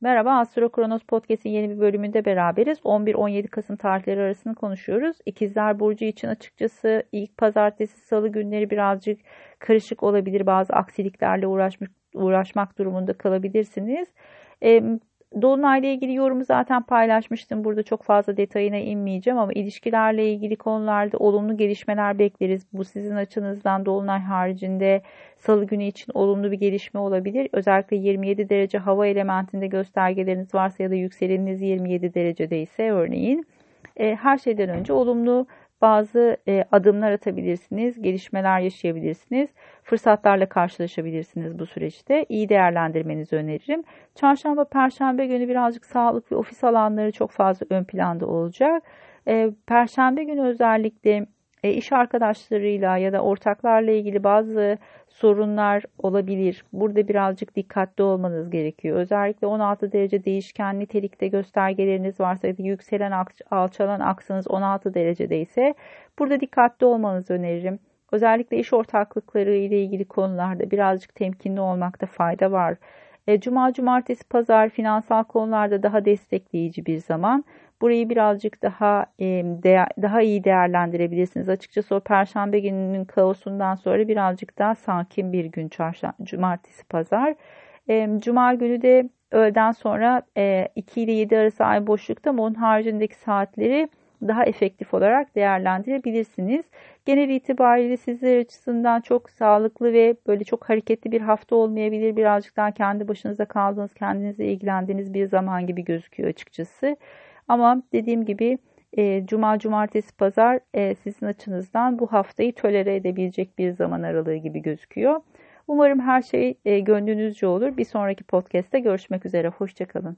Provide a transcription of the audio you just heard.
Merhaba, Astro Kronos Podcast'in yeni bir bölümünde beraberiz. 11-17 Kasım tarihleri arasını konuşuyoruz. İkizler Burcu için açıkçası ilk pazartesi, salı günleri birazcık karışık olabilir. Bazı aksiliklerle uğraşmak, uğraşmak durumunda kalabilirsiniz. Dolunayla ilgili yorumu zaten paylaşmıştım. Burada çok fazla detayına inmeyeceğim ama ilişkilerle ilgili konularda olumlu gelişmeler bekleriz. Bu sizin açınızdan Dolunay haricinde salı günü için olumlu bir gelişme olabilir. Özellikle 27 derece hava elementinde göstergeleriniz varsa ya da yükseleniniz 27 derecede ise örneğin e, her şeyden önce olumlu bazı e, adımlar atabilirsiniz, gelişmeler yaşayabilirsiniz, fırsatlarla karşılaşabilirsiniz bu süreçte. İyi değerlendirmenizi öneririm. Çarşamba, Perşembe günü birazcık sağlık ve ofis alanları çok fazla ön planda olacak. E, Perşembe günü özellikle e, iş arkadaşlarıyla ya da ortaklarla ilgili bazı sorunlar olabilir. Burada birazcık dikkatli olmanız gerekiyor. Özellikle 16 derece değişken nitelikte göstergeleriniz varsa yükselen alçalan aksınız 16 derecede ise burada dikkatli olmanızı öneririm. Özellikle iş ortaklıkları ile ilgili konularda birazcık temkinli olmakta fayda var. E, Cuma, cumartesi, pazar finansal konularda daha destekleyici bir zaman. Burayı birazcık daha daha iyi değerlendirebilirsiniz. Açıkçası o perşembe gününün kaosundan sonra birazcık daha sakin bir gün çarşamba, cumartesi, pazar. Cuma günü de öğleden sonra 2 ile 7 arası ay boşlukta ama onun haricindeki saatleri daha efektif olarak değerlendirebilirsiniz. Genel itibariyle sizler açısından çok sağlıklı ve böyle çok hareketli bir hafta olmayabilir. Birazcık daha kendi başınıza kaldığınız, kendinizle ilgilendiğiniz bir zaman gibi gözüküyor açıkçası. Ama dediğim gibi e, cuma, cumartesi, pazar e, sizin açınızdan bu haftayı tolere edebilecek bir zaman aralığı gibi gözüküyor. Umarım her şey e, gönlünüzce olur. Bir sonraki podcast'te görüşmek üzere. Hoşçakalın.